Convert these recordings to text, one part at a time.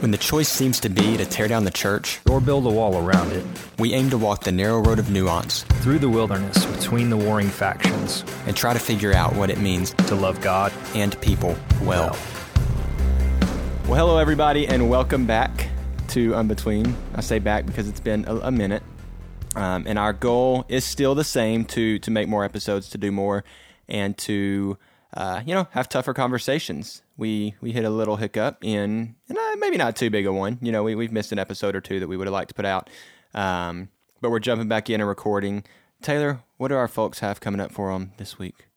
When the choice seems to be to tear down the church, or build a wall around it, we aim to walk the narrow road of nuance through the wilderness between the warring factions and try to figure out what it means to love God and people well. Well, hello, everybody, and welcome back to In Between. I say back because it's been a, a minute. Um, and our goal is still the same to, to make more episodes, to do more, and to uh, you know, have tougher conversations. We we hit a little hiccup in, and uh, maybe not too big a one. You know, we we've missed an episode or two that we would have liked to put out, um, but we're jumping back in and recording. Taylor, what do our folks have coming up for them this week?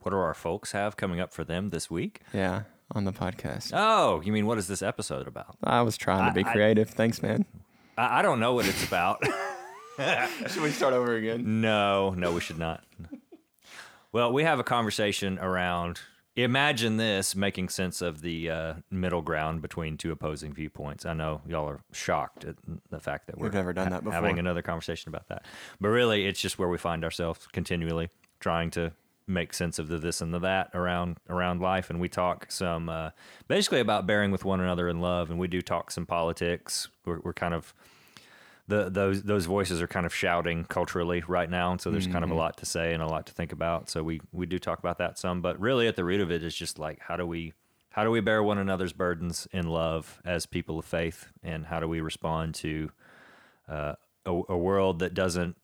What do our folks have coming up for them this week? Yeah, on the podcast. Oh, you mean what is this episode about? I was trying to be I, creative. I, Thanks, man. I, I don't know what it's about. should we start over again? No, no, we should not. Well, we have a conversation around imagine this making sense of the uh, middle ground between two opposing viewpoints. I know y'all are shocked at the fact that we're We've never done that before. having another conversation about that. But really, it's just where we find ourselves continually trying to make sense of the this and the that around around life and we talk some uh, basically about bearing with one another in love and we do talk some politics we're, we're kind of the those those voices are kind of shouting culturally right now, and so there's mm-hmm. kind of a mm-hmm. lot to say and a lot to think about. So we we do talk about that some, but really at the root of it is just like how do we how do we bear one another's burdens in love as people of faith, and how do we respond to uh, a, a world that doesn't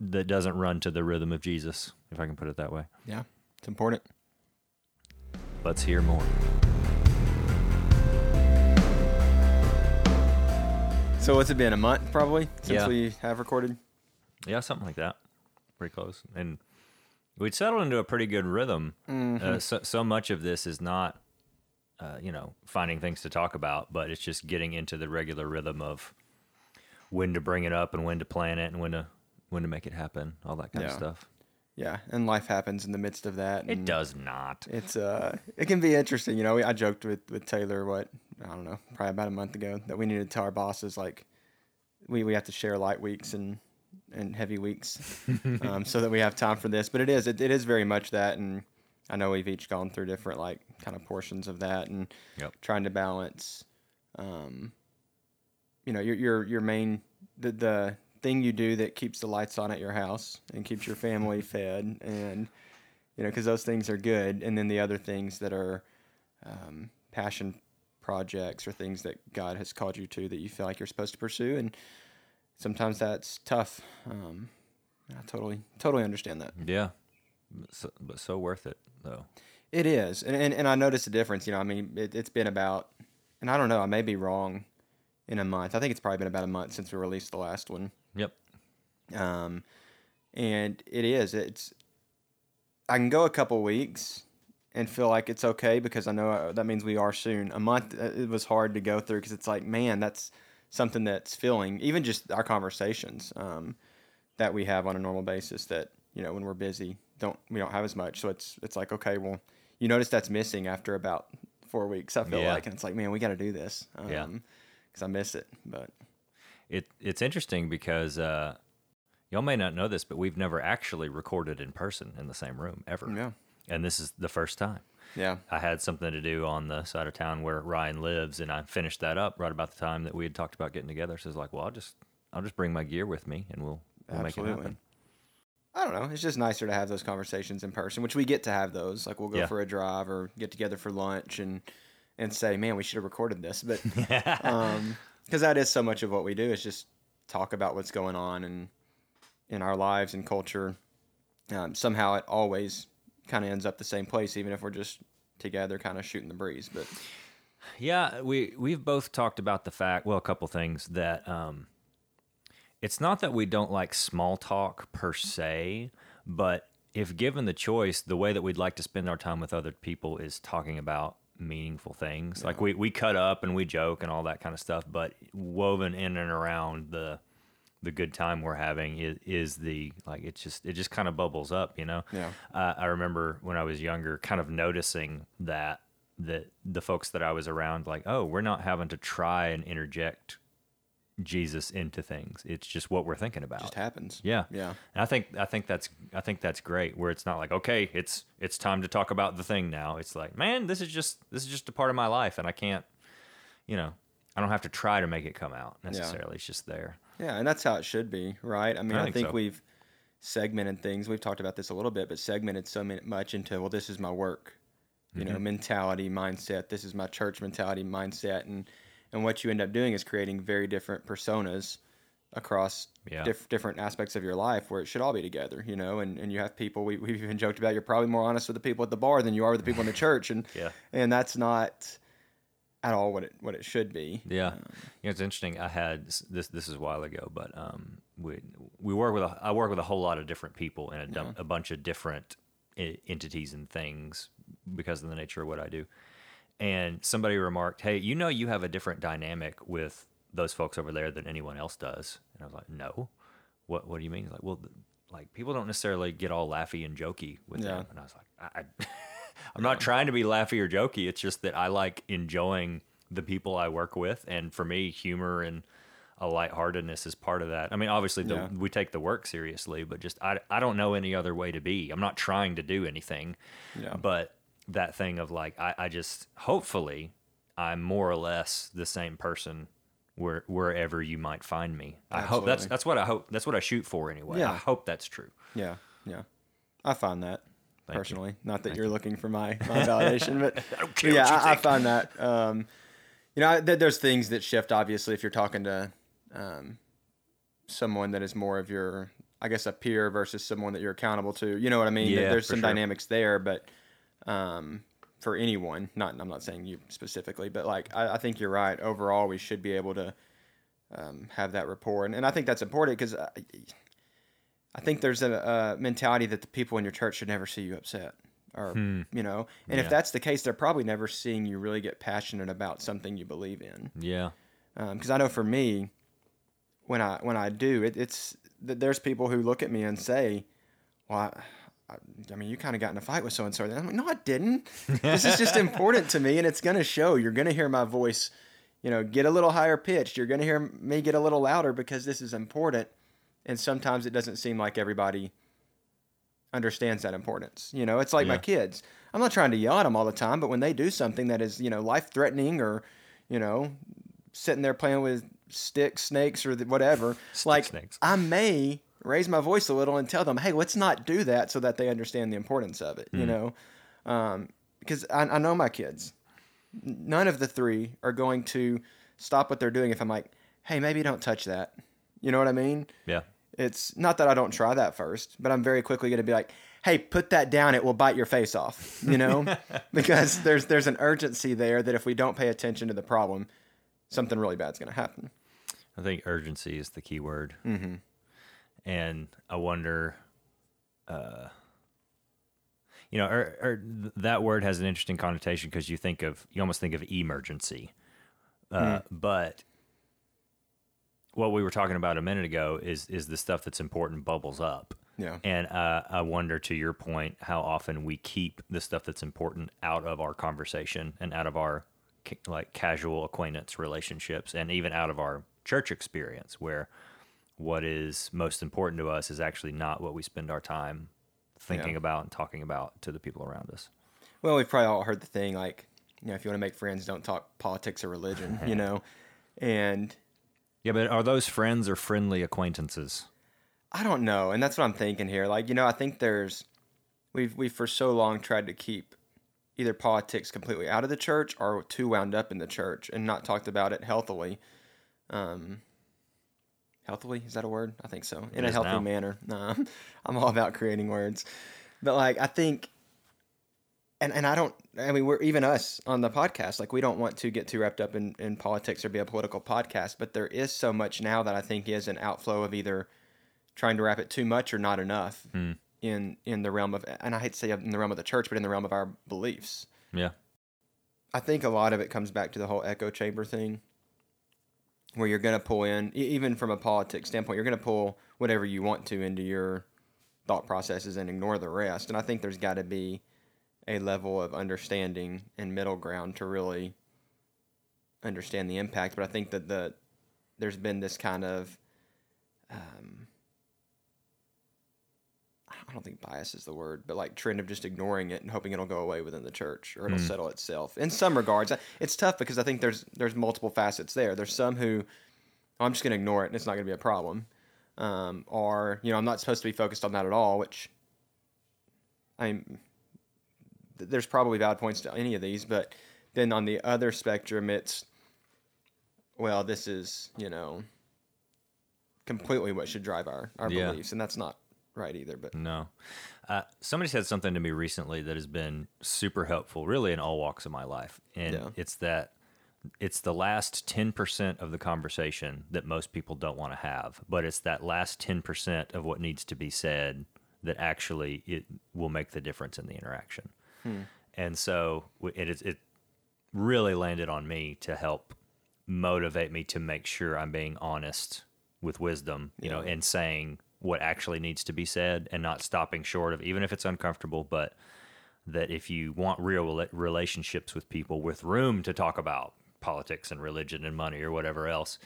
that doesn't run to the rhythm of Jesus, if I can put it that way. Yeah, it's important. Let's hear more. So what's it been? A month probably since yeah. we have recorded. Yeah, something like that. Pretty close. And we'd settled into a pretty good rhythm. Mm-hmm. Uh, so, so much of this is not, uh, you know, finding things to talk about, but it's just getting into the regular rhythm of when to bring it up and when to plan it and when to when to make it happen, all that kind yeah. of stuff. Yeah, and life happens in the midst of that. It does not. It's uh, it can be interesting. You know, I joked with with Taylor what I don't know, probably about a month ago, that we needed to tell our bosses like we, we have to share light weeks and and heavy weeks, um, so that we have time for this. But it is it, it is very much that, and I know we've each gone through different like kind of portions of that, and yep. trying to balance, um, you know, your your your main the the thing you do that keeps the lights on at your house and keeps your family fed, and you know, because those things are good, and then the other things that are um, passion projects or things that God has called you to that you feel like you're supposed to pursue, and sometimes that's tough. Um, I totally, totally understand that. Yeah, so, but so worth it though. It is, and and, and I noticed a difference. You know, I mean, it, it's been about, and I don't know, I may be wrong in a month. I think it's probably been about a month since we released the last one. Yep. Um, and it is. It's. I can go a couple weeks and feel like it's okay because I know uh, that means we are soon. A month uh, it was hard to go through because it's like, man, that's something that's filling even just our conversations um, that we have on a normal basis. That you know when we're busy, don't we don't have as much. So it's it's like okay, well, you notice that's missing after about four weeks. I feel yeah. like, and it's like, man, we got to do this. Um, yeah, because I miss it. But it it's interesting because. Uh, y'all may not know this, but we've never actually recorded in person in the same room ever. Yeah and this is the first time. Yeah. I had something to do on the side of town where Ryan lives, and I finished that up right about the time that we had talked about getting together. So it's like, well, I'll just I'll just bring my gear with me, and we'll, we'll make it happen. I don't know. It's just nicer to have those conversations in person, which we get to have those. Like we'll go yeah. for a drive or get together for lunch and and say, man, we should have recorded this, but because um, that is so much of what we do is just talk about what's going on and in our lives and culture. Um, somehow it always kind of ends up the same place, even if we're just together, kind of shooting the breeze. But yeah, we we've both talked about the fact. Well, a couple things that um, it's not that we don't like small talk per se, but if given the choice, the way that we'd like to spend our time with other people is talking about meaningful things. Yeah. Like we, we cut up and we joke and all that kind of stuff, but woven in and around the the good time we're having is, is the like it just it just kind of bubbles up you know? Yeah. Uh, i remember when i was younger kind of noticing that that the folks that i was around like oh we're not having to try and interject jesus into things. It's just what we're thinking about. It just happens. Yeah. Yeah. And i think i think that's i think that's great where it's not like okay it's it's time to talk about the thing now. It's like man this is just this is just a part of my life and i can't you know I don't have to try to make it come out necessarily. It's just there. Yeah, and that's how it should be, right? I mean, I I think think, so. we've segmented things. We've talked about this a little bit, but segmented so much into well, this is my work, you Mm-hmm. know, mentality, mindset. This is my church mentality, mindset, and and what you end up doing is creating very different personas across Yeah. diff- different aspects of your life where it should all be together, you know. And, and you have people we we've even joked about. You're probably more honest with the people at the bar than you are with the people in the church, and Yeah. and that's not at all what it what it should be. Yeah, you know, it's interesting. I had this. This is a while ago, but um, we we work with a, I work with a whole lot of different people and a, dum- a bunch of different I- entities and things because of the nature of what I do. And somebody remarked, "Hey, you know, you have a different dynamic with those folks over there than anyone else does." And I was like, "No, what What do you mean?" He's like, "Well, th- like people don't necessarily get all laughy and jokey with Yeah. them." And I was like, I, I I'm not trying to be laughy or jokey. It's just that I like enjoying the people I work with, and for me, humor and a lightheartedness is part of that. I mean, obviously, the, Yeah. we take the work seriously, but just I I don't know any other way to be. I'm not trying to do anything, Yeah. but that thing of like I, I just hopefully I'm more or less the same person where wherever you might find me. I hope that's that's what I hope that's what I shoot for anyway. Yeah. I hope that's true. Yeah, yeah. I find that Thank you. personally. Not that you're looking for my, my validation, but don't yeah, I, I that. Um, you know, I, th- there's things that shift. Obviously, if you're talking to um, someone that is more of your, I guess, a peer versus someone that you're accountable to. You know what I mean? Yeah, there's some sure. dynamics there, but um, for anyone, not I'm not saying you specifically, but like I, I think you're right. Overall, we should be able to um, have that rapport, and, and I think that's important because. I, think there's a, a mentality that the people in your church should never see you upset, or hmm. you know, and Yeah. if that's the case, they're probably never seeing you really get passionate about something you believe in. Yeah. Um, because I know for me, when I when I do, it, it's th- there's people who look at me and say, "Well, I, I, I mean, you kind of got in a fight with so and so." I'm like, "No, I didn't. this is just important to me, and it's going to show. You're going to hear my voice, you know, get a little higher pitched. You're going to hear me get a little louder because this is important." And sometimes it doesn't seem like everybody understands that importance. You know, it's like my kids. I'm not trying to yell at them all the time, but when they do something that is, you know, life threatening or, you know, sitting there playing with sticks, snakes, or whatever, It's like snakes. I may raise my voice a little and tell them, hey, let's not do that so that they understand the importance of it, Hmm. you know? Um, because I, I know my kids. None of the three are going to stop what they're doing if I'm like, hey, maybe don't touch that. You know what I mean? Yeah. It's not that I don't try that first, but I'm very quickly going to be like, "Hey, put that down. It will bite your face off." You know, because there's there's an urgency there that if we don't pay attention to the problem, something really bad's going to happen. I think urgency is the key word. Mm-hmm. And I wonder, uh, you know, or, or that word has an interesting connotation because you think of, you almost think of emergency. Uh, But what we were talking about a minute ago is is the stuff that's important bubbles up. Yeah. And uh, I wonder, to your point, how often we keep the stuff that's important out of our conversation and out of our like casual acquaintance relationships, and even out of our church experience, where what is most important to us is actually not what we spend our time thinking Yeah. about and talking about to the people around us. Well, we've probably all heard the thing like, you know, if you want to make friends, don't talk politics or religion. you know, and Yeah, but are those friends or friendly acquaintances? I don't know, and that's what I'm thinking here. Like, you know, I think there's we've we've for so long tried to keep either politics completely out of the church or too wound up in the church and not talked about it healthily. Um, healthily is that a word? I think so. In It a healthy now. manner. Nah, I'm all about creating words, but like I think. And, and I don't. I mean, we're even us on the podcast. Like, we don't want to get too wrapped up in, in politics or be a political podcast. But there is so much now that I think is an outflow of either trying to wrap it too much or not enough hmm. in in the realm of and I hate to say in the realm of the church, but in the realm of our beliefs. Yeah. I think a lot of it comes back to the whole echo chamber thing, where you're going to pull in, even from a politics standpoint, you're going to pull whatever you want to into your thought processes and ignore the rest. And I think there's got to be a level of understanding and middle ground to really understand the impact. But I think that the there's been this kind of um, I don't think bias is the word, but like trend of just ignoring it and hoping it'll go away within the church or it'll settle itself. In some regards, it's tough because I think there's there's multiple facets there. There's some who oh, I'm just going to ignore it and it's not going to be a problem, um, or you know I'm not supposed to be focused on that at all. Which I mean, there's probably valid points to any of these, but then on the other spectrum, it's well, this is you know completely what should drive our our Yeah. beliefs, and that's not right either. But No. Uh, somebody said something to me recently that has been super helpful, really in all walks of my life. And Yeah. it's that it's the last 10% of the conversation that most people don't want to have, but it's that last 10% of what needs to be said that actually it will make the difference in the interaction. And so it it really landed on me to help motivate me to make sure I'm being honest with wisdom, you know, and saying what actually needs to be said and not stopping short of even if it's uncomfortable, but that if you want real relationships with people with room to talk about politics and religion and money or whatever else,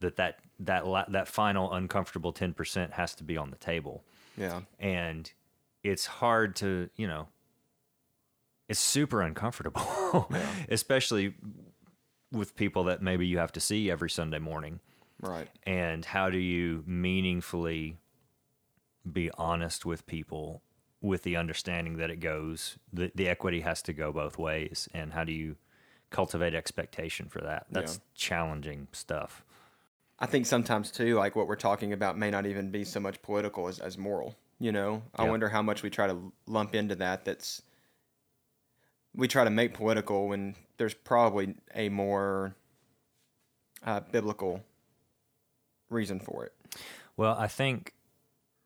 that that that la- that final uncomfortable 10% has to be on the table. Yeah, and it's hard to you know it's super uncomfortable especially with people that maybe you have to see every sunday morning right, and how do you meaningfully be honest with people with the understanding that it goes the, the equity has to go both ways and how do you cultivate expectation for that that's Yeah. challenging stuff I think sometimes too, like what we're talking about may not even be so much political as, as moral. You know, I Yeah. wonder how much we try to lump into that. That's we try to make political when there's probably a more uh, biblical reason for it. Well, I think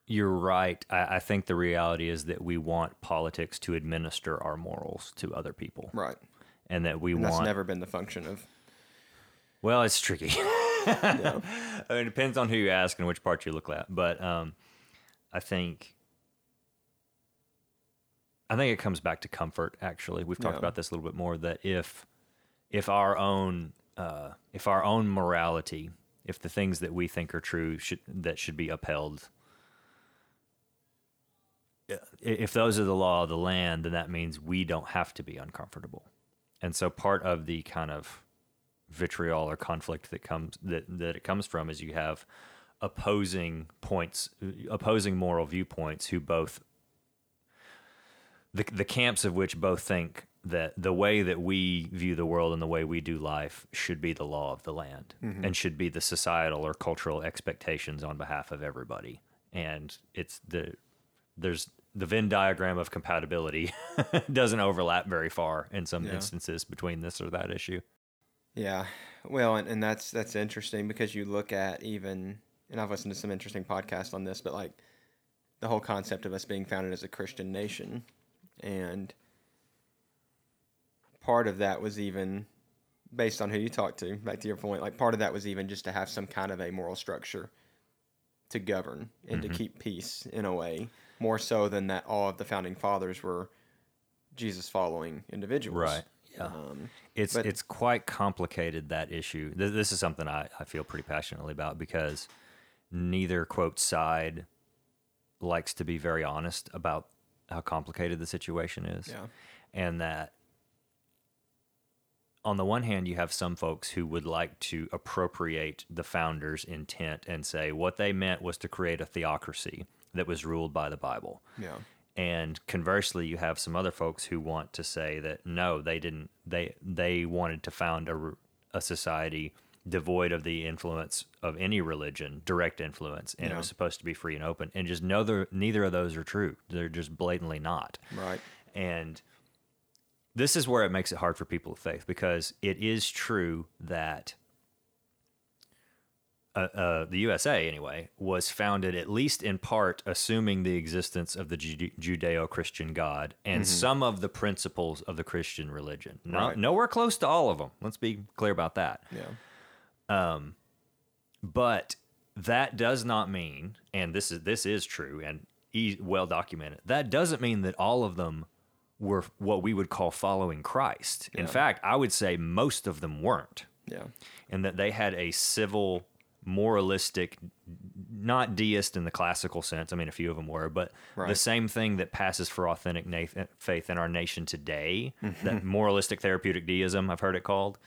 you're right. I, I think the reality is that we want politics to administer our morals to other people, Right. and that we And that's never been the function of. Well, it's tricky. I mean, it depends on who you ask and which part you look at, but um, I think. I think it comes back to comfort. Actually, we've talked Yeah. about this a little bit more. That if, if our own, uh, if our own morality, if the things that we think are true should that should be upheld, if those are the law of the land, then that means we don't have to be uncomfortable. And so part of the kind of vitriol or conflict that comes that, that it comes from is you have opposing points opposing moral viewpoints who both the, the camps of which both think that the way that we view the world and the way we do life should be the law of the land mm-hmm. and should be the societal or cultural expectations on behalf of everybody and it's the there's the Venn diagram of compatibility doesn't overlap very far in some Yeah. instances between this or that issue. Yeah, well, and, and that's that's interesting because you look at even, and I've listened to some interesting podcasts on this, but like the whole concept of us being founded as a Christian nation, and part of that was even based on who you talked to. Back to your point, like part of that was even just to have some kind of a moral structure to govern and to keep peace in a way, more so than that all of the founding fathers were Jesus following individuals. Yeah. Um, It's But- it's quite complicated that issue. Th- This is something I, I feel pretty passionately about because neither quote side likes to be very honest about how complicated the situation is. Yeah. And that on the one hand you have some folks who would like to appropriate the founders' intent and say what they meant was to create a theocracy that was ruled by the Bible. yeah. And conversely, you have some other folks who want to say that no, they didn't. They they wanted to found a, a society devoid of the influence of any religion, direct influence, and it was supposed to be free and open. And just neither neither of those are true. They're just blatantly not. Right. And this is where it makes it hard for people of faith because it is true that uh, uh, the USA, anyway, was founded at least in part assuming the existence of the Jude- Judeo Christian God and some of the principles of the Christian religion. No, Right. Nowhere close to all of them. Let's be clear about that. Yeah. But that does not mean, and this is this is true and e- well documented. That doesn't mean that all of them were what we would call following Christ. In fact, I would say most of them weren't, Yeah. and that they had a civil, moralistic not deist in the classical sense. I mean, a few of them were, but the same thing that passes for authentic na- faith in our nation today, Mm-hmm. that moralistic therapeutic deism, I've heard it called,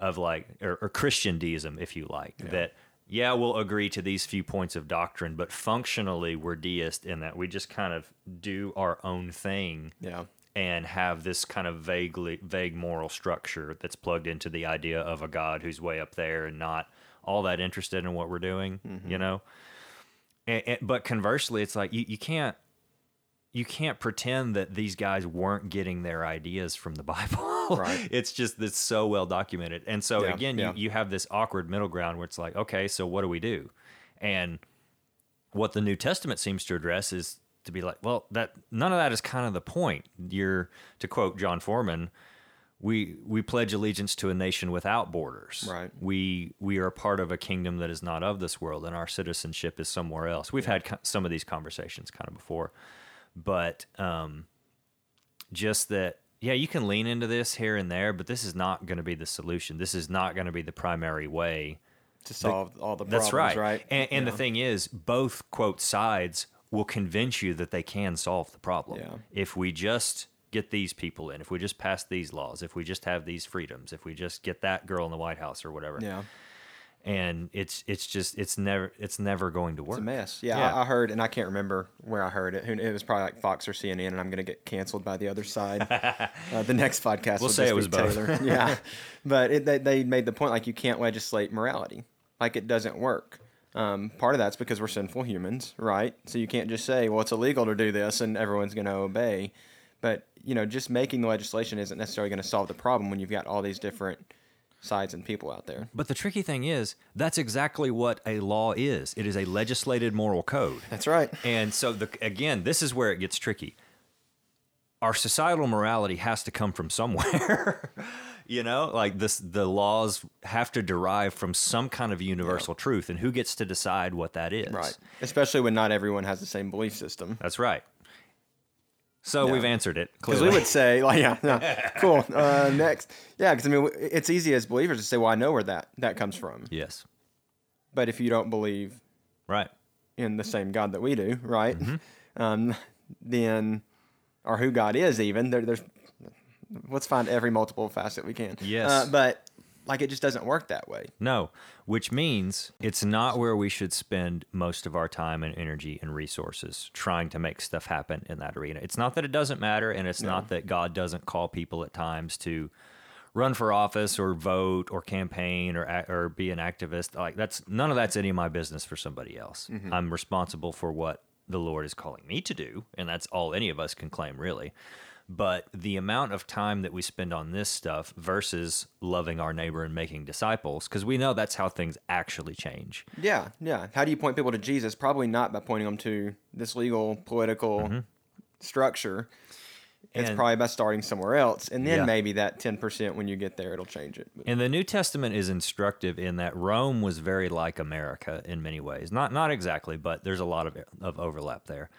of like, or, or Christian deism, if you like, that, yeah, we'll agree to these few points of doctrine, but functionally we're deist in that we just kind of do our own thing Yeah. and have this kind of vaguely vague moral structure that's plugged into the idea of a god who's way up there and not all that interested in what we're doing Mm-hmm. you know and, and- but conversely it's like you, you can't you can't pretend that these guys weren't getting their ideas from the bible Right. it's just that's so well documented and so Yeah, again yeah. you, you have this awkward middle ground where it's like okay so what do we do and what the New Testament seems to address is to be like, well, that none of that is kind of the point. You're to quote John Foreman, we we pledge allegiance to a nation without borders. Right. We we are a part of a kingdom that is not of this world, and our citizenship is somewhere else. We've had co- some of these conversations kind of before, but um, just that. Yeah, you can lean into this here and there, but this is not going to be the solution. This is not going to be the primary way To solve all the problems that's right. right? And, and Yeah. the thing is, both quote sides will convince you that they can solve the problem Yeah. if we just get these people in, if we just pass these laws, if we just have these freedoms, if we just get that girl in the White House or whatever. Yeah. And it's it's just it's never it's never going to work. It's a mess. Yeah, Yeah. I, I heard, and I can't remember where I heard it. It was probably like Fox or CNN, and I'm going to get canceled by the other side. uh, the next podcast We'll will say it was both. Taylor. yeah, but it, they they made the point like you can't legislate morality, like it doesn't work. Um, part of that's because we're sinful humans, right? So you can't just say, well, it's illegal to do this, and everyone's going to obey. But you know, just making the legislation isn't necessarily going to solve the problem when you've got all these different sides and people out there. But the tricky thing is, that's exactly what a law is. It is a legislated moral code. That's right. And so the again, this is where it gets tricky. Our societal morality has to come from somewhere. you know, like this the laws have to derive from some kind of universal truth and who gets to decide what that is. Right. Especially when not everyone has the same belief system. That's right. So Yeah. we've answered it. Because we would say, like, yeah, no, cool. Uh, next, yeah, because I mean, it's easy as believers to say, well, I know where that that comes from. Yes. But if you don't believe Right. in the same God that we do, right, Mm-hmm. um, then or who God is, even there, there's let's find every multiple facet we can. Yes. uh, but like it just doesn't work that way. No, which means it's not where we should spend most of our time and energy and resources trying to make stuff happen in that arena. It's not that it doesn't matter, and it's not that God doesn't call people at times to run for office or vote or campaign or or be an activist. Like that's none of that's any of my business for somebody else. Mm-hmm. I'm responsible for what the Lord is calling me to do, and that's all any of us can claim, really. But the amount of time that we spend on this stuff versus loving our neighbor and making disciples, because we know that's how things actually change. Yeah, yeah. How do you point people to Jesus? Probably not by pointing them to this legal political structure. It's Mm-hmm. And- probably by starting somewhere else, and then Yeah. maybe that ten percent when you get there, it'll change it. But- And the New Testament is instructive in that Rome was very like America in many ways. Not not exactly, but there's a lot of of overlap there.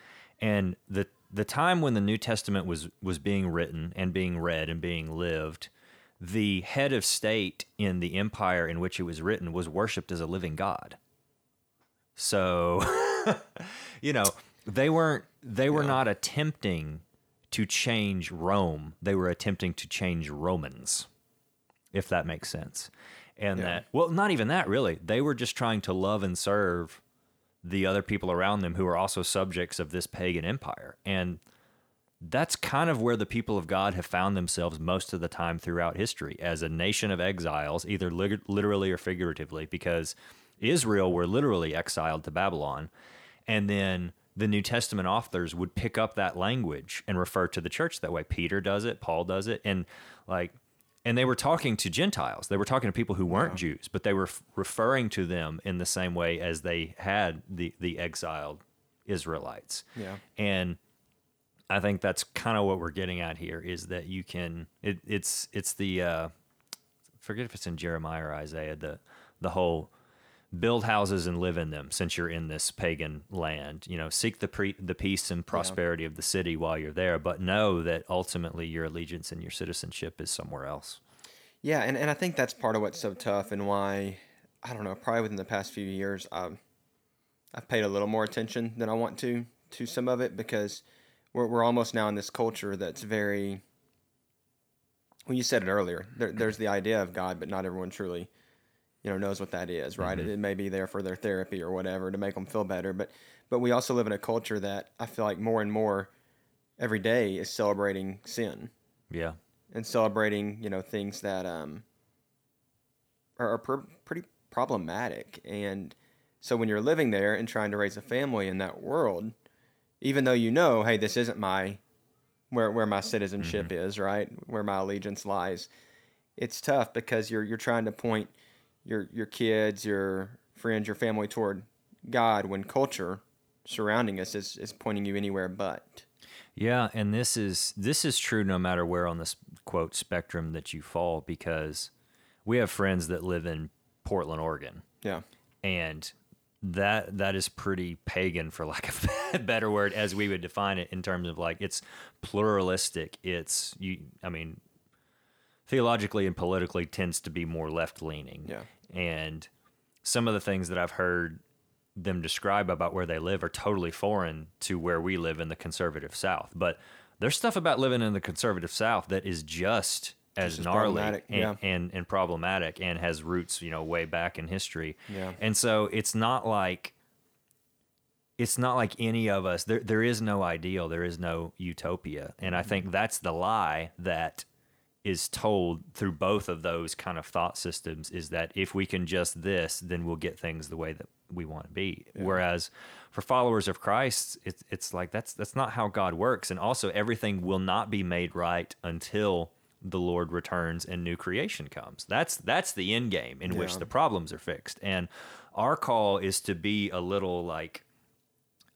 And the the time when the New Testament was was being written and being read and being lived, the head of state in the empire in which it was written was worshipped as a living god. So, you know, they weren't they were not attempting to change Rome. They were attempting to change Romans if that makes sense. And Yeah. that, well, not even that really. They were just trying to love and serve the other people around them who are also subjects of this pagan empire. And that's kind of where the people of God have found themselves most of the time throughout history as a nation of exiles, either lit- literally or figuratively, because Israel were literally exiled to Babylon. And then the New Testament authors would pick up that language and refer to the church that way. Peter does it, Paul does it. And like, and they were talking to Gentiles. They were talking to people who weren't Jews, but they were f- referring to them in the same way as they had the, the exiled Israelites. Yeah. And I think that's kind of what we're getting at here is that you can it, it's it's the uh, forget if it's in Jeremiah or Isaiah the the whole build houses and live in them since you're in this pagan land you know seek the pre- the peace and prosperity of the city while you're there but know that ultimately your allegiance and your citizenship is somewhere else Yeah, and, and I think that's part of what's so tough and why I don't know, probably within the past few years, um, I've paid a little more attention than I want to to some of it because we're we're almost now in this culture that's very. Well, you said it earlier. There, there's the idea of God, but not everyone truly, you know, knows what that is, right? It, it may be there for their therapy or whatever to make them feel better, but but we also live in a culture that I feel like more and more every day is celebrating sin. Yeah. and celebrating you know things that um are, are pr- pretty problematic. And so when you're living there and trying to raise a family in that world even though you know hey this isn't my where where my citizenship is right? Where my allegiance lies it's tough because you're you're trying to point your your kids your friends your family toward god when culture surrounding us is, is pointing you anywhere but. Yeah, and this is this is true no matter where on this quote spectrum that you fall because we have friends that live in Portland, Oregon, yeah. And that that is pretty pagan for lack of a better word as we would define it in terms of like it's pluralistic. It's you I mean theologically and politically tends to be more left leaning. Yeah. And some of the things that I've heard them describe about where they live are totally foreign to where we live in the conservative South. But there's stuff about living in the conservative South that is just as Just gnarly and, yeah. and, and problematic and has roots, you know, way back in history. Yeah. And so it's not like it's not like any of us there there is no ideal, there is no utopia. And I Mm-hmm. think that's the lie that is told through both of those kind of thought systems is that if we can just this, then we'll get things the way that we want to be. Whereas for followers of Christ, it's it's like that's that's not how God works. And also everything will not be made right until the Lord returns and new creation comes. That's that's the end game in which the problems are fixed. And our call is to be a little like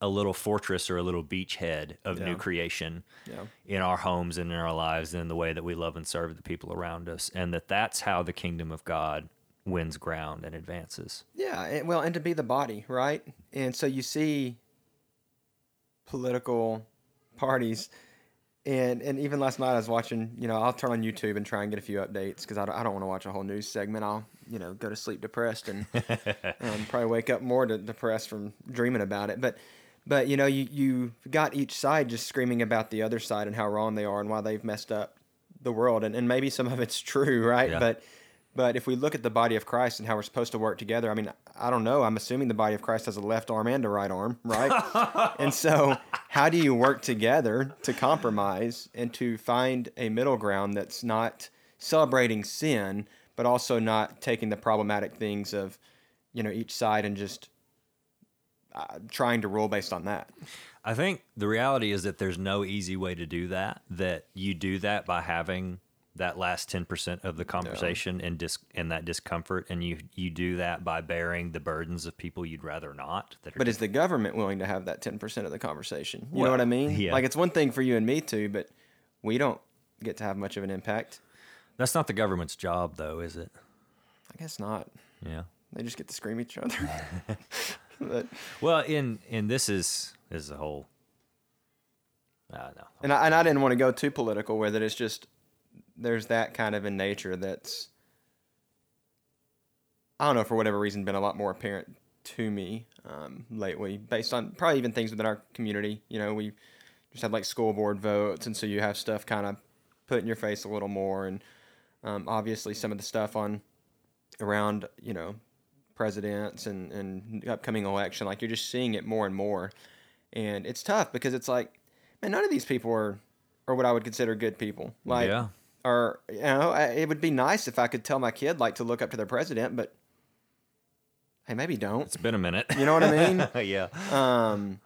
a little fortress or a little beachhead of new creation Yeah. in our homes and in our lives and in the way that we love and serve the people around us and that that's how the kingdom of god wins ground and advances Yeah, and, well, and to be the body, right? And so you see political parties, and and even last night I was watching. You know, I'll turn on YouTube and try and get a few updates because I don't, I don't want to watch a whole news segment. I'll you know go to sleep depressed and um, probably wake up more to, depressed from dreaming about it. But but you know you you got each side just screaming about the other side and how wrong they are and why they've messed up the world, and and maybe some of it's true, right? Yeah. But but if we look at the body of Christ and how we're supposed to work together, I mean, I don't know. I'm assuming the body of Christ has a left arm and a right arm, right? and so, how do you work together to compromise and to find a middle ground that's not celebrating sin, but also not taking the problematic things of, you know, each side and just uh, trying to rule based on that? i think the reality is that there's no easy way to do that that you do that by having that last 10% of the conversation and dis- and that discomfort and you you do that by bearing the burdens of people you'd rather not But is the government willing to have that 10% of the conversation? You know what I mean? yeah. Like, it's one thing for you and me to, but we don't get to have much of an impact. that's not the government's job though is it I guess not. yeah They just get to scream at each other. but, well in and this is this is a whole I don't know. and I, and I didn't want to go too political with it. It's just there's that kind of in nature that's I don't know for whatever reason been a lot more apparent to me um, lately, based on probably even things within our community. You know, we just had like school board votes, and so you have stuff kind of put in your face a little more, and um, obviously some of the stuff on around you know presidents and and upcoming election, like you're just seeing it more and more, and it's tough because it's like, man, none of these people are are what I would consider good people. Like, Yeah. or you know, I, it would be nice if I could tell my kid like to look up to their president, but hey, maybe don't. It's been a minute. You know what I mean? yeah. Um,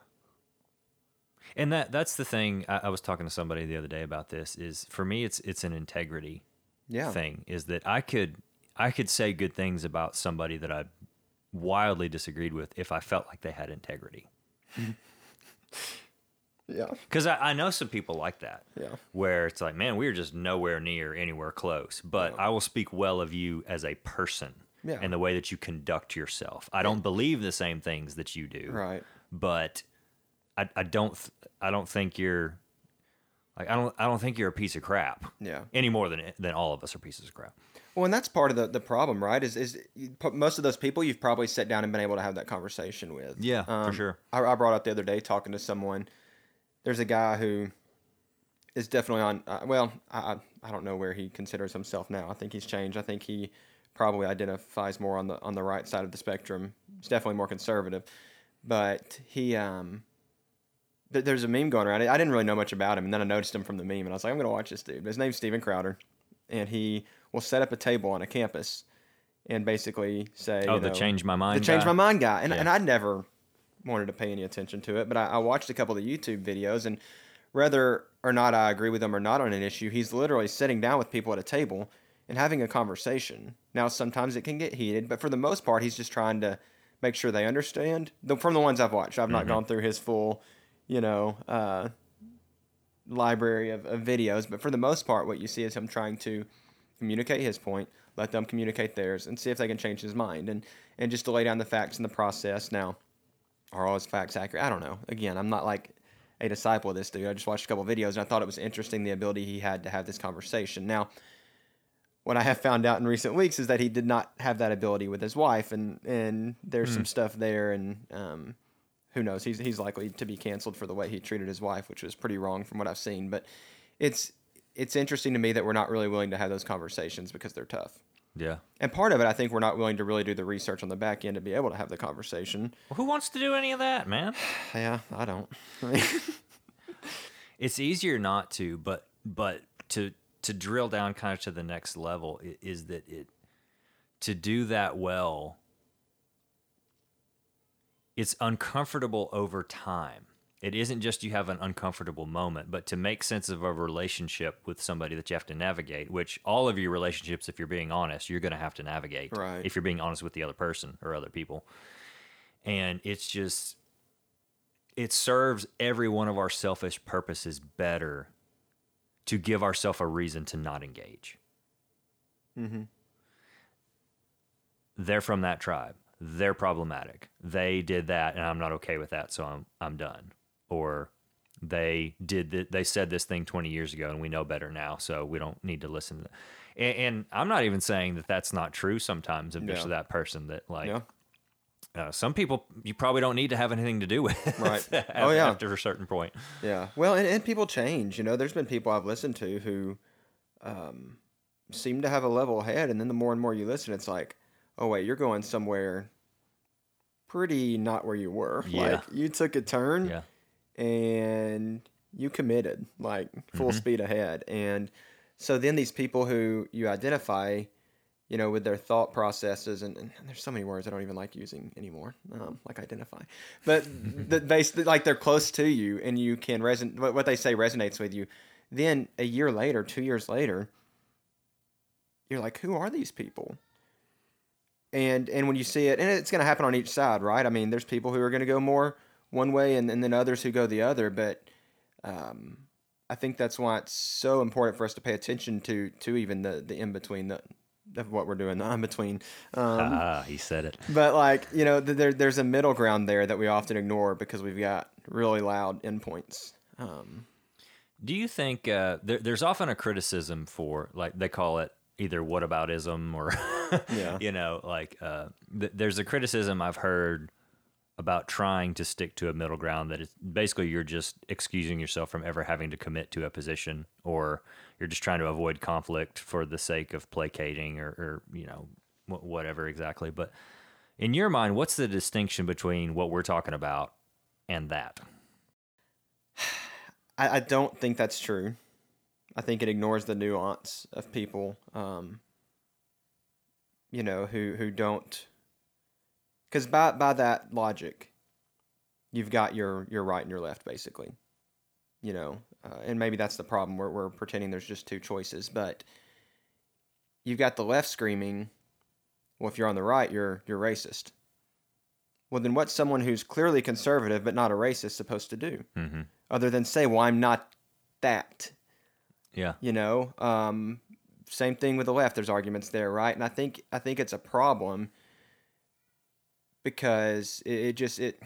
And that that's the thing. I, I was talking to somebody the other day about this. Is for me, it's it's an integrity yeah, thing. Is that I could I could say good things about somebody that I wildly disagreed with if I felt like they had integrity. yeah, Because I, I know some people like that. Yeah. Where it's like, man, we're just nowhere near anywhere close. But I will speak well of you as a person Yeah. and the way that you conduct yourself. I don't believe the same things that you do. right. But I, I don't th- I don't think you're like I don't I don't think you're a piece of crap. Yeah. Any more than than all of us are pieces of crap. Well, and that's part of the, the problem, right? Is is most of those people you've probably sat down and been able to have that conversation with. Yeah, for sure. I, I brought up the other day talking to someone. There's a guy who is definitely on. Uh, well, I I- don't know where he considers himself now. I think he's changed. I think he probably identifies more on the on the right side of the spectrum. He's definitely more conservative, but he um. th- There's a meme going around. I didn't really know much about him, and then I noticed him from the meme, and I was like, "I'm gonna watch this dude." His name's Steven Crowder, and he will set up a table on a campus, and basically say, Oh, you the change my mind. the change guy? my mind guy, and Yeah. and I'd never wanted to pay any attention to it, but I, I watched a couple of the YouTube videos, and whether or not I agree with him or not on an issue, he's literally sitting down with people at a table and having a conversation. Now, sometimes it can get heated, but for the most part, he's just trying to make sure they understand. The, from the ones I've watched, I've not gone through his full, you know, uh, library of, of videos, but for the most part, what you see is him trying to communicate his point, let them communicate theirs, and see if they can change his mind, and and just to lay down the facts in the process. Now, are all his facts accurate? I don't know. Again, I'm not like a disciple of this dude. I just watched a couple videos and I thought it was interesting the ability he had to have this conversation. Now, what I have found out in recent weeks is that he did not have that ability with his wife, and and there's some stuff there, and um, who knows? He's he's likely to be canceled for the way he treated his wife, which was pretty wrong from what I've seen. But it's it's interesting to me that we're not really willing to have those conversations because they're tough. Yeah. And part of it, I think, we're not willing to really do the research on the back end to be able to have the conversation. Well, who wants to do any of that, man? Yeah, I don't. It's easier not to, but but to to drill down kind of to the next level is that it to do that well. It's uncomfortable over time. It isn't just you have an uncomfortable moment, but to make sense of a relationship with somebody that you have to navigate, which all of your relationships, if you're being honest, you're going to have to navigate. Right. If you're being honest with the other person or other people. And it's just, it serves every one of our selfish purposes better to give ourselves a reason to not engage. Mm-hmm. They're from that tribe. They're problematic. They did that, and I'm not okay with that, so I'm I'm done. Or they did th- they said this thing 20 years ago, and we know better now, so we don't need to listen to that. And, and I'm not even saying that that's not true. Sometimes just Yeah. that person that like yeah, uh, some people you probably don't need to have anything to do with. Right. after, Oh, yeah. After a certain point. yeah. Well, and, and people change. You know, there's been people I've listened to who um, seem to have a level head, and then the more and more you listen, it's like, oh wait, you're going somewhere pretty not where you were. Yeah. Like you took a turn. Yeah. And you committed like full speed ahead. And so then these people who you identify you know with their thought processes and, and there's so many words i don't even like using anymore um, like identify but that basically like they're close to you and you can resonate what what they say resonates with you. Then a year later two years later you're like who are these people? And and when you see it and it's going to happen on each side right? I mean there's people who are going to go more one way and, and then others who go the other but um, i think that's why it's so important for us to pay attention to to even the the in between the of what we're doing the in between um, Ah, he said it. but like you know th- there, there's a middle ground there that we often ignore because we've got really loud endpoints um, Do you think uh, there, there's often a criticism for like they call it either whataboutism or Yeah. you know like uh, th- there's a criticism I've heard about trying to stick to a middle ground that is basically you're just excusing yourself from ever having to commit to a position or you're just trying to avoid conflict for the sake of placating or, or you know wh- whatever exactly but in your mind what's the distinction between what we're talking about and that I, I don't think that's true. I think it ignores the nuance of people, um, you know, who who don't. Because by by that logic, you've got your your right and your left, basically. You know, uh, and maybe that's the problem. We're we're pretending there's just two choices, but you've got the left screaming, "Well, if you're on the right, you're you're racist." Well, then what's someone who's clearly conservative but not a racist supposed to do? mm-hmm. other than say, "Well, I'm not that." yeah You know, um, same thing with the left. There's arguments there, right? And I think I think it's a problem because it, it just it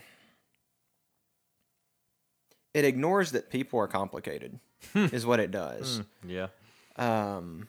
it ignores that people are complicated, is what it does. yeah Um,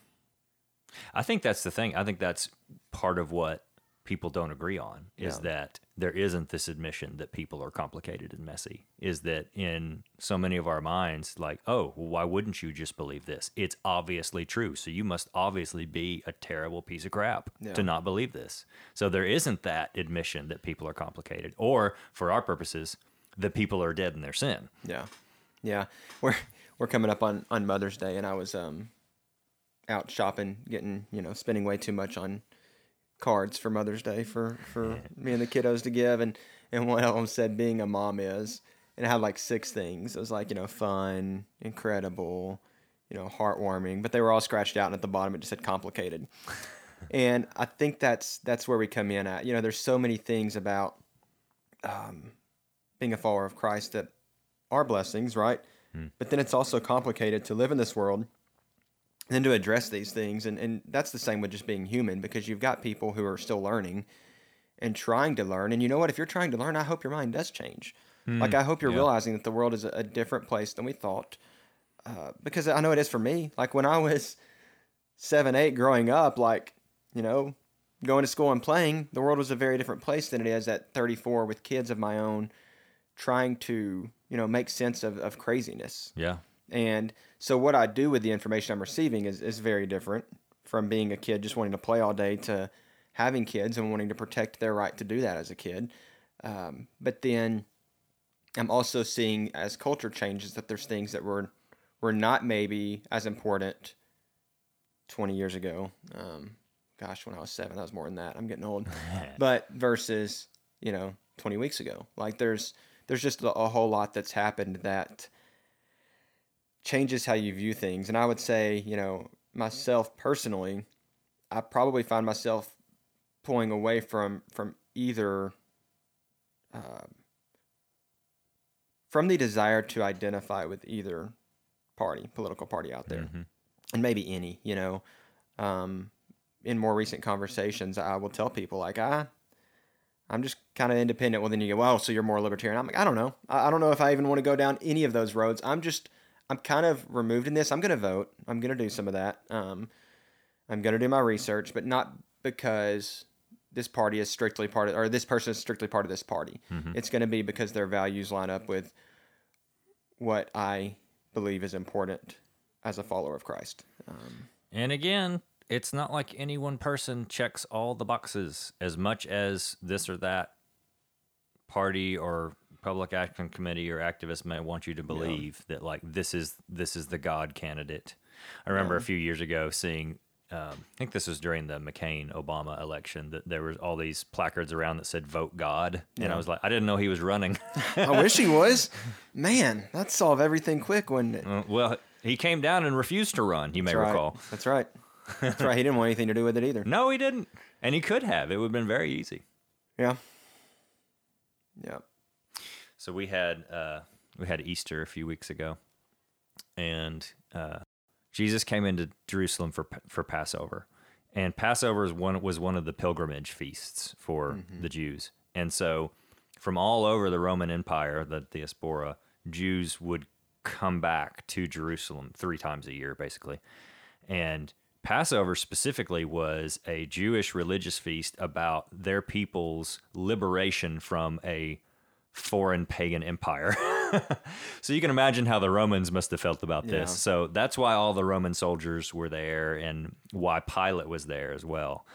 I think that's the thing. I think that's part of what people don't agree on is Yeah. that there isn't this admission that people are complicated and messy. Is that in so many of our minds, like, oh, well, why wouldn't you just believe this? It's obviously true. So you must obviously be a terrible piece of crap Yeah. to not believe this. So there isn't that admission that people are complicated, or for our purposes, that people are dead in their sin. Yeah, yeah. We're we're coming up on on Mother's Day, and I was um out shopping, getting you know spending way too much on cards for Mother's Day for for me and the kiddos to give, and and one of them said being a mom is, and it had like six things. It was like you know fun, incredible, you know heartwarming, but they were all scratched out, and at the bottom it just said complicated. and I think that's that's where we come in at. You know, there's so many things about um, being a follower of Christ that are blessings, right? But then it's also complicated to live in this world and then to address these things. And, and that's the same with just being human because you've got people who are still learning and trying to learn. And you know what? If you're trying to learn, I hope your mind does change. Like, I hope you're yeah. realizing that the world is a, a different place than we thought. Uh, because I know it is for me. Like, when I was seven, eight growing up, like, you know, going to school and playing, the world was a very different place than it is at 34 with kids of my own trying to, you know, make sense of, of craziness. Yeah. And so what I do with the information I'm receiving is, is very different from being a kid just wanting to play all day to having kids and wanting to protect their right to do that as a kid. Um, but then I'm also seeing as culture changes that there's things that were were not maybe as important 20 years ago. Um, gosh, when I was seven, that was more than that. I'm getting old. but versus, you know, 20 weeks ago, like there's there's just a, a whole lot that's happened that changes how you view things. And I would say, you know, myself personally, I probably find myself pulling away from from either um, from the desire to identify with either party, political party out there, and maybe any. You know, um, in more recent conversations, I will tell people like, I, I'm just kind of independent. Well, then you go, well, so you're more libertarian. I'm like, I don't know. I, I don't know if I even want to go down any of those roads. I'm just, I'm kind of removed in this. I'm going to vote. I'm going to do some of that. Um, I'm going to do my research, but not because this party is strictly part of, or this person is strictly part of this party. It's going to be because their values line up with what I believe is important as a follower of Christ. Um, And again, it's not like any one person checks all the boxes as much as this or that party or public action committee or activist may want you to believe that like this is this is the God candidate. I remember a few years ago seeing um, I think this was during the McCain Obama election that there was all these placards around that said "Vote God," and I was like, I didn't know he was running. I wish he was. Man, that'd solve everything quick, wouldn't it? Uh, well, he came down and refused to run. You may right. recall. That's right. That's right. He didn't want anything to do with it either. No, he didn't, and he could have. It would have been very easy. Yeah. Yeah. So we had uh, we had Easter a few weeks ago, and uh, Jesus came into Jerusalem for for Passover, and Passover is one was one of the pilgrimage feasts for the Jews, and so from all over the Roman Empire, the diaspora, Jews would come back to Jerusalem three times a year, basically, and Passover specifically was a Jewish religious feast about their people's liberation from a foreign pagan empire. so you can imagine how the Romans must have felt about this. Yeah. So that's why all the Roman soldiers were there and why Pilate was there as well.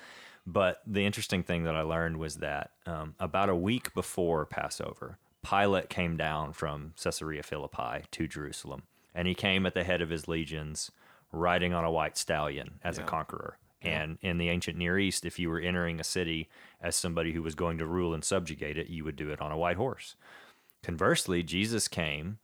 But the interesting thing that I learned was that um, about a week before Passover, Pilate came down from Caesarea Philippi to Jerusalem. And he came at the head of his legions, riding on a white stallion as a conqueror. And in the ancient Near East, if you were entering a city as somebody who was going to rule and subjugate it, you would do it on a white horse. Conversely, Jesus came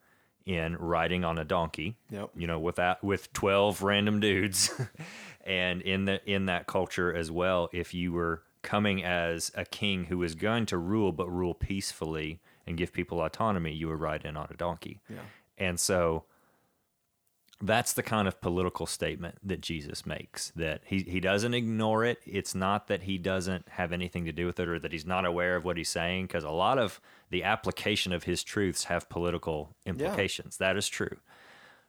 in riding on a donkey. Yep. You know, with that with twelve random dudes, and in the in that culture as well, if you were coming as a king who was going to rule but rule peacefully and give people autonomy, you would ride in on a donkey. Yeah. And so that's the kind of political statement that Jesus makes that he, he doesn't ignore it. It's not that he doesn't have anything to do with it or that he's not aware of what he's saying, because a lot of the application of his truths have political implications. That is true.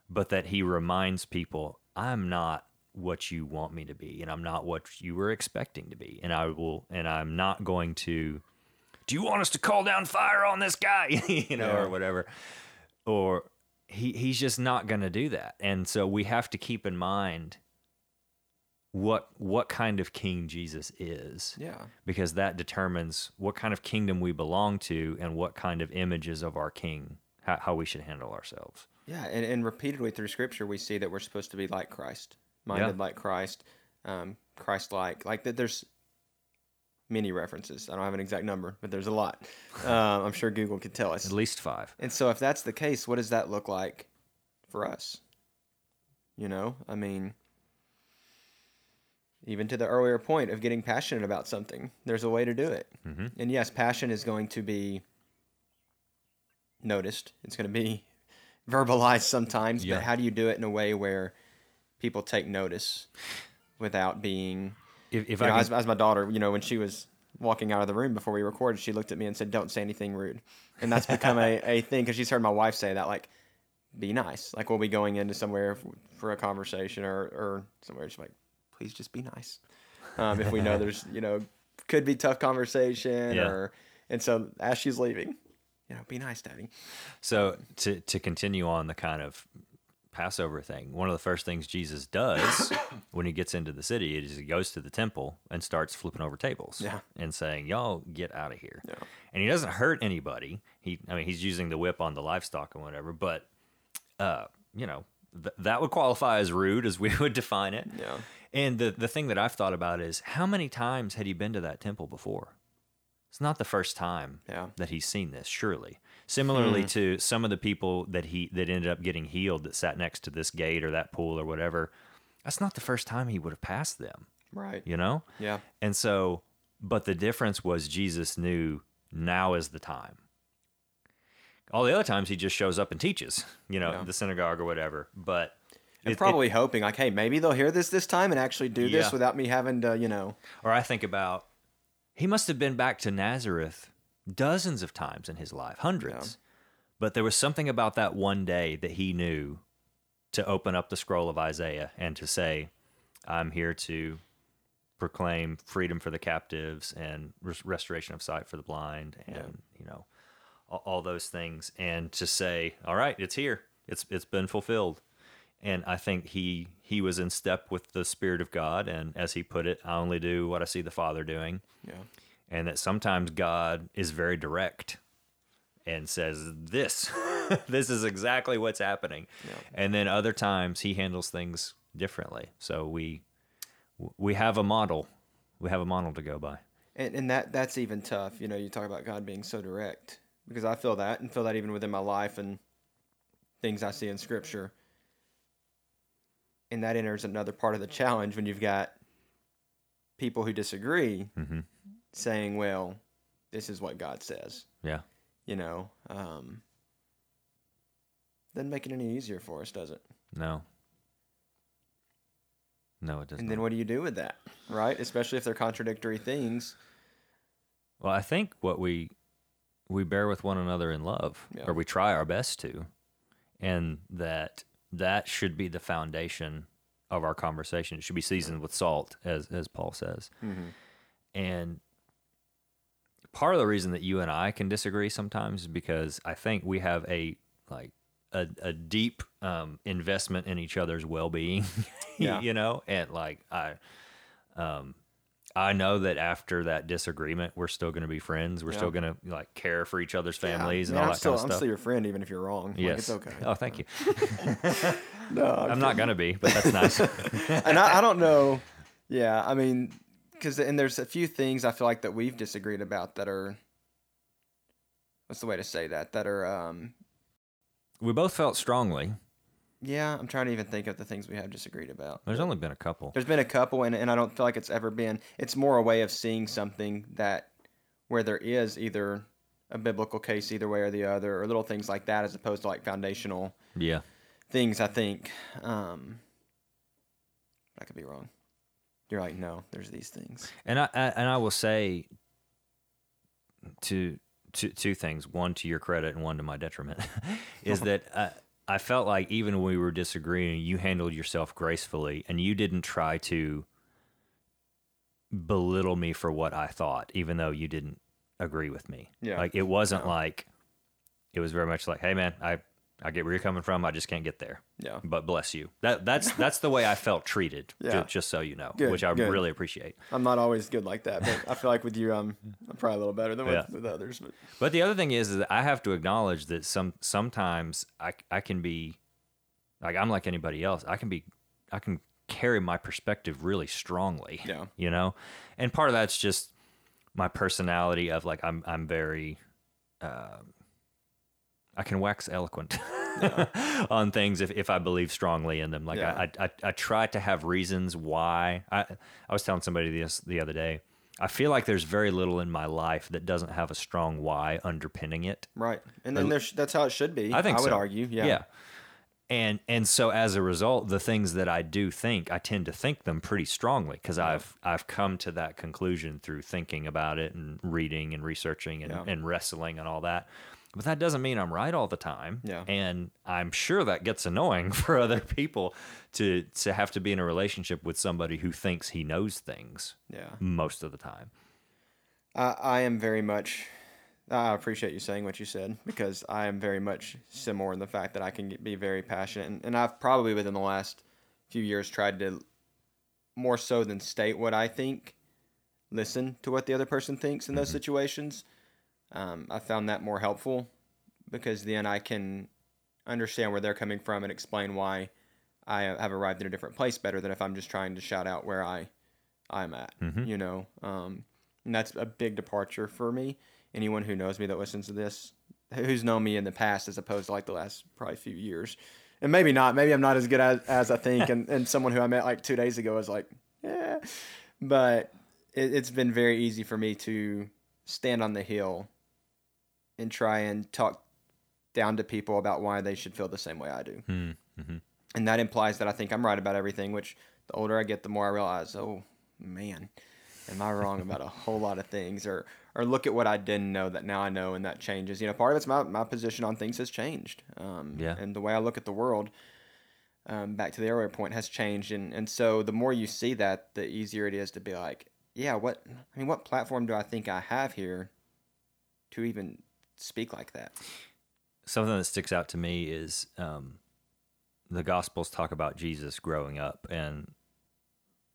But that he reminds people, I'm not what you want me to be and I'm not what you were expecting to be and I will and I'm not going to do you want us to call down fire on this guy you know Yeah. or whatever or he he's just not going to do that and so we have to keep in mind what what kind of king Jesus is Yeah. because that determines what kind of kingdom we belong to and what kind of images of our king how, how we should handle ourselves Yeah, and, and repeatedly through Scripture, we see that we're supposed to be like Christ, minded Yeah. like Christ, um, Christ-like. Like that, there's many references. I don't have an exact number, but there's a lot. Um, I'm sure Google could tell us. at least five And so, if that's the case, what does that look like for us? You know, I mean, even to the earlier point of getting passionate about something, there's a way to do it. Mhm. And yes, passion is going to be noticed, it's going to be verbalized sometimes, Yeah. but how do you do it in a way where people take notice without being if, if I know, can- as, as my daughter, you know, when she was walking out of the room before we recorded, she looked at me and said, "Don't say anything rude," and that's become a, a thing because she's heard my wife say that, like, "Be nice." Like we'll be going into somewhere for a conversation or or somewhere, she's like, "Please just be nice." Um, if we know there's you know could be tough conversation Yeah. or and so as she's leaving, you know, be nice, Daddy. So to to continue on the kind of Passover thing, one of the first things Jesus does when he gets into the city is he goes to the temple and starts flipping over tables Yeah. and saying, "Y'all get out of here." Yeah. And he doesn't hurt anybody. He, I mean, he's using the whip on the livestock and whatever, but uh, you know, th- that would qualify as rude as we would define it. Yeah. And the the thing that I've thought about is how many times had he been to that temple before? It's not the first time Yeah. that he's seen this, surely. Similarly hmm. to some of the people that he that ended up getting healed that sat next to this gate or that pool or whatever, that's not the first time he would have passed them, Right. you know? Yeah. And so, but the difference was Jesus knew now is the time. All the other times he just shows up and teaches, you know, Yeah. the synagogue or whatever. But And it- it- probably hoping like, hey, maybe they'll hear this this time and actually do Yeah. this without me having to, you know. Or I think about he must have been back to Nazareth dozens of times in his life, hundreds. But there was something about that one day that he knew to open up the scroll of Isaiah and to say, I'm here to proclaim freedom for the captives and res- restoration of sight for the blind and, you know, all, all those things and to say, all right, it's here. It's it's been fulfilled. And I think he he was in step with the spirit of God and as he put it, I only do what I see the Father doing Yeah. And that sometimes God is very direct and says this this is exactly what's happening and then other times he handles things differently so we we have a model we have a model to go by And, and that that's even tough. You know, you talk about God being so direct because I feel that and feel that even within my life and things I see in Scripture. And that enters another part of the challenge when you've got people who disagree Mhm. Saying, "Well, this is what God says." yeah You know, um, doesn't make it any easier for us, does it? no no it doesn't And then what do you do with that, right? Especially if they're contradictory things. well i think what we we bear with one another in love Yeah. or we try our best to and that that should be the foundation of our conversation it should be seasoned with salt as as paul says and part of the reason that you and i can disagree sometimes is because i think we have a like a, a deep um, investment in each other's well-being Yeah. you know and like i um I know that after that disagreement, we're still going to be friends. We're Yeah. still going to like care for each other's Yeah. families and Man, all I'm that still, kind of I'm still your friend, even if you're wrong. Like, yes. it's okay. Oh, thank you. No, I'm not going to be, but that's nice. and I, I don't know. Yeah, I mean, because and there's a few things I feel like that we've disagreed about that are. What's the way to say that? That are. um we both felt strongly. Yeah, I'm trying to even think of the things we have disagreed about. There's only been a couple. There's been a couple, and, and I don't feel like it's ever been. It's more a way of seeing something that where there is either a biblical case either way or the other, or little things like that, as opposed to like foundational Yeah. things. I think. Um, I could be wrong. You're like, no, there's these things. And I, I and I will say to two two things. One to your credit and one to my detriment is that uh, I felt like even when we were disagreeing, you handled yourself gracefully and you didn't try to belittle me for what I thought, even though you didn't agree with me. Yeah. Like it wasn't like it was very much like, hey man, I I get where you're coming from. I just can't get there. Yeah. But bless you. That that's that's the way I felt treated. Yeah. just so you know, Good, which I good. really appreciate. I'm not always good like that, but I feel like with you, I'm, I'm probably a little better than with, Yeah. with others. But But the other thing is, is that I have to acknowledge that some sometimes I I can be like I'm like anybody else. I can be I can carry my perspective really strongly. Yeah. You know? And part of that's just my personality of like I'm I'm very um I can wax eloquent on things if, if I believe strongly in them. Like Yeah. I, I I try to have reasons why. I I was telling somebody this the other day. I feel like there's very little in my life that doesn't have a strong why underpinning it. right, and then there's that's how it should be. I think I would so. argue. Yeah. Yeah. And and so as a result, the things that I do think, I tend to think them pretty strongly because I've I've come to that conclusion through thinking about it and reading and researching and, Yeah. and wrestling and all that. But that doesn't mean I'm right all the time. Yeah. And I'm sure that gets annoying for other people to to have to be in a relationship with somebody who thinks he knows things Yeah. most of the time. I, I am very much. I appreciate you saying what you said because I am very much similar in the fact that I can be very passionate, and, and I've probably within the last few years tried to more so than state what I think, listen to what the other person thinks in those mm-hmm. situations. Um, I found that more helpful because then I can understand where they're coming from and explain why I have arrived in a different place better than if I'm just trying to shout out where I I'm at. You know, um, and that's a big departure for me. Anyone who knows me that listens to this, who's known me in the past as opposed to like the last probably few years, and maybe not. Maybe I'm not as good as, as I think. and, and someone who I met like two days ago was like, yeah, but it, it's been very easy for me to stand on the hill and try and talk down to people about why they should feel the same way I do. And that implies that I think I'm right about everything, which the older I get, the more I realize, oh man, am I wrong about a whole lot of things? Or or look at what I didn't know that now I know and that changes. You know, part of it's my, my position on things has changed. Um, Yeah. And the way I look at the world, um, back to the earlier point, has changed. And, and so the more you see that, the easier it is to be like, yeah, what, I mean, what platform do I think I have here to even speak like that? something that sticks out to me is um, the Gospels talk about Jesus growing up, and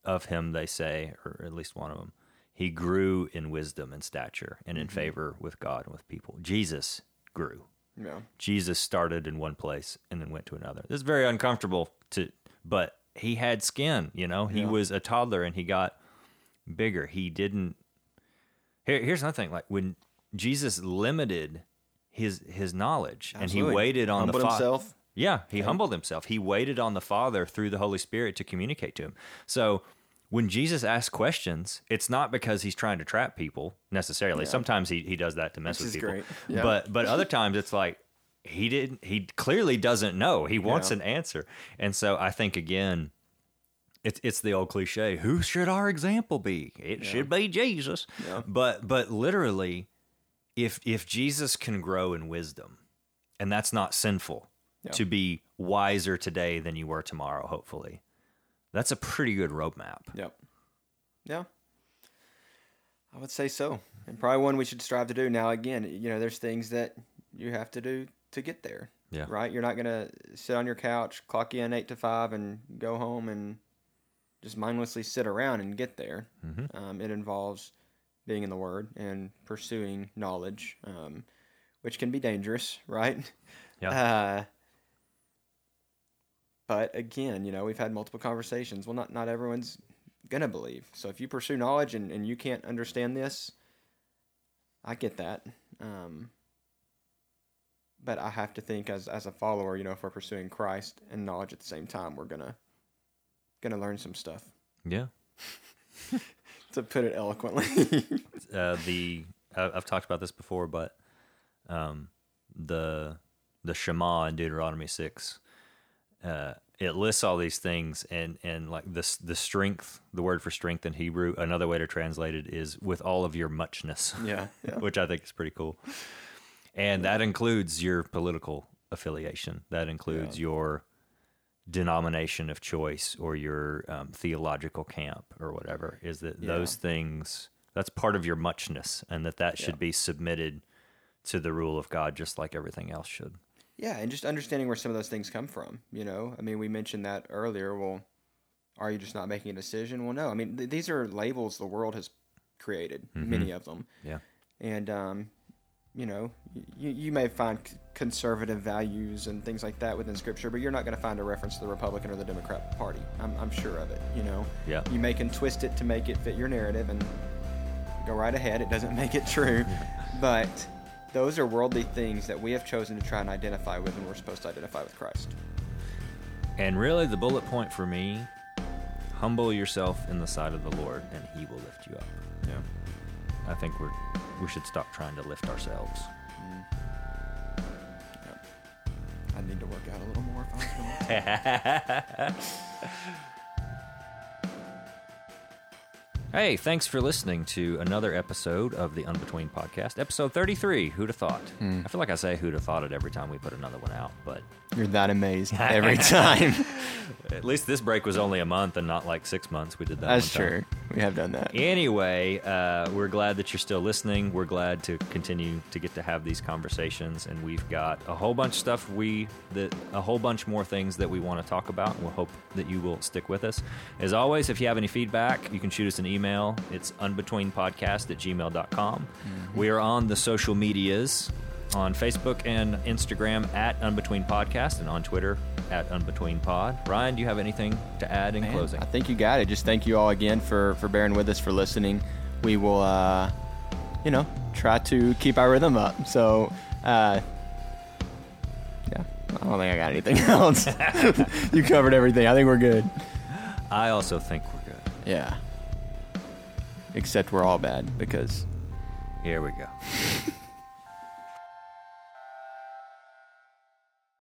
of him they say, or at least one of them, he grew in wisdom and stature and in favor with God and with people. Jesus grew. Yeah. Jesus started in one place and then went to another. This is very uncomfortable to, but he had skin. You know, he Yeah. was a toddler and he got bigger. He didn't. Here, here's another thing: like when Jesus limited his his knowledge and he waited on Humbled the Father. himself. Yeah, he humbled himself. He waited on the Father through the Holy Spirit to communicate to him. So when Jesus asks questions, it's not because he's trying to trap people necessarily. Sometimes he, he does that to mess Which with people. Yeah. But but other times it's like he didn't he clearly doesn't know. He wants Yeah. an answer. And so I think again it's it's the old cliche, who should our example be? It should be Jesus. Yeah. But but literally if if Jesus can grow in wisdom, and that's not sinful Yeah. to be wiser today than you were tomorrow, hopefully. That's a pretty good roadmap. Yep. Yeah. I would say so. And probably one we should strive to do. Now, again, you know, there's things that you have to do to get there. Yeah. Right? You're not going to sit on your couch, clock in eight to five, and go home and just mindlessly sit around and get there. Mm-hmm. Um, it involves being in the Word and pursuing knowledge, um, which can be dangerous, right? Yeah. Uh, but again, you know, we've had multiple conversations. Well, not not everyone's gonna believe. So if you pursue knowledge and, and you can't understand this, I get that. Um, but I have to think as as a follower, you know, if we're pursuing Christ and knowledge at the same time, we're gonna gonna learn some stuff. Yeah. To put it eloquently. Uh, the I- I've talked about this before, but um, the the Shema in Deuteronomy six, uh, it lists all these things, and and like this the strength, the word for strength in Hebrew, another way to translate it is with all of your muchness. yeah, yeah. which I think is pretty cool. And that includes your political affiliation. That includes your denomination of choice or your um, theological camp or whatever. Is that those things? That's part of your muchness, and that that should Yeah. be submitted to the rule of God, just like everything else should. Yeah, and just understanding where some of those things come from. You know, I mean, we mentioned that earlier. Well, are you just not making a decision? Well, no. I mean, th- these are labels the world has created, many of them, Yeah. and um, you know, you, you may find conservative values and things like that within Scripture, but you're not going to find a reference to the Republican or the Democrat Party. I'm, I'm sure of it. You know, Yeah. you may can twist it to make it fit your narrative, and go right ahead. It doesn't make it true, but those are worldly things that we have chosen to try and identify with, and we're supposed to identify with Christ. And really, the bullet point for me humble yourself in the sight of the Lord, and He will lift you up. Yeah. I think we're we should stop trying to lift ourselves. Mm. I need to work out a little more if I was going to. Hey, thanks for listening to another episode of the In Between podcast, episode 33. Who'd have thought? I feel like I say who'd have thought it every time we put another one out, but You're that amazed every time. at least this break was only a month and not like six months. We did that. That's true. We have done that. Anyway, uh, we're glad that you're still listening. We're glad to continue to get to have these conversations, and we've got a whole bunch of stuff we that a whole bunch more things that we want to talk about. And we'll hope that you will stick with us. As always, if you have any feedback, you can shoot us an email. It's inbetweenpodcast at gmail.com. We are on the social medias on Facebook and Instagram at In Between Podcast and on Twitter at In Between Pod. Ryan, do you have anything to add in Man, closing? I think you got it. Just thank you all again for for bearing with us for listening. We will, uh, you know, try to keep our rhythm up. So, uh, yeah, I don't think I got anything else. you covered everything. I think we're good. I also think we're good. Yeah. Except we're all bad because Here we go.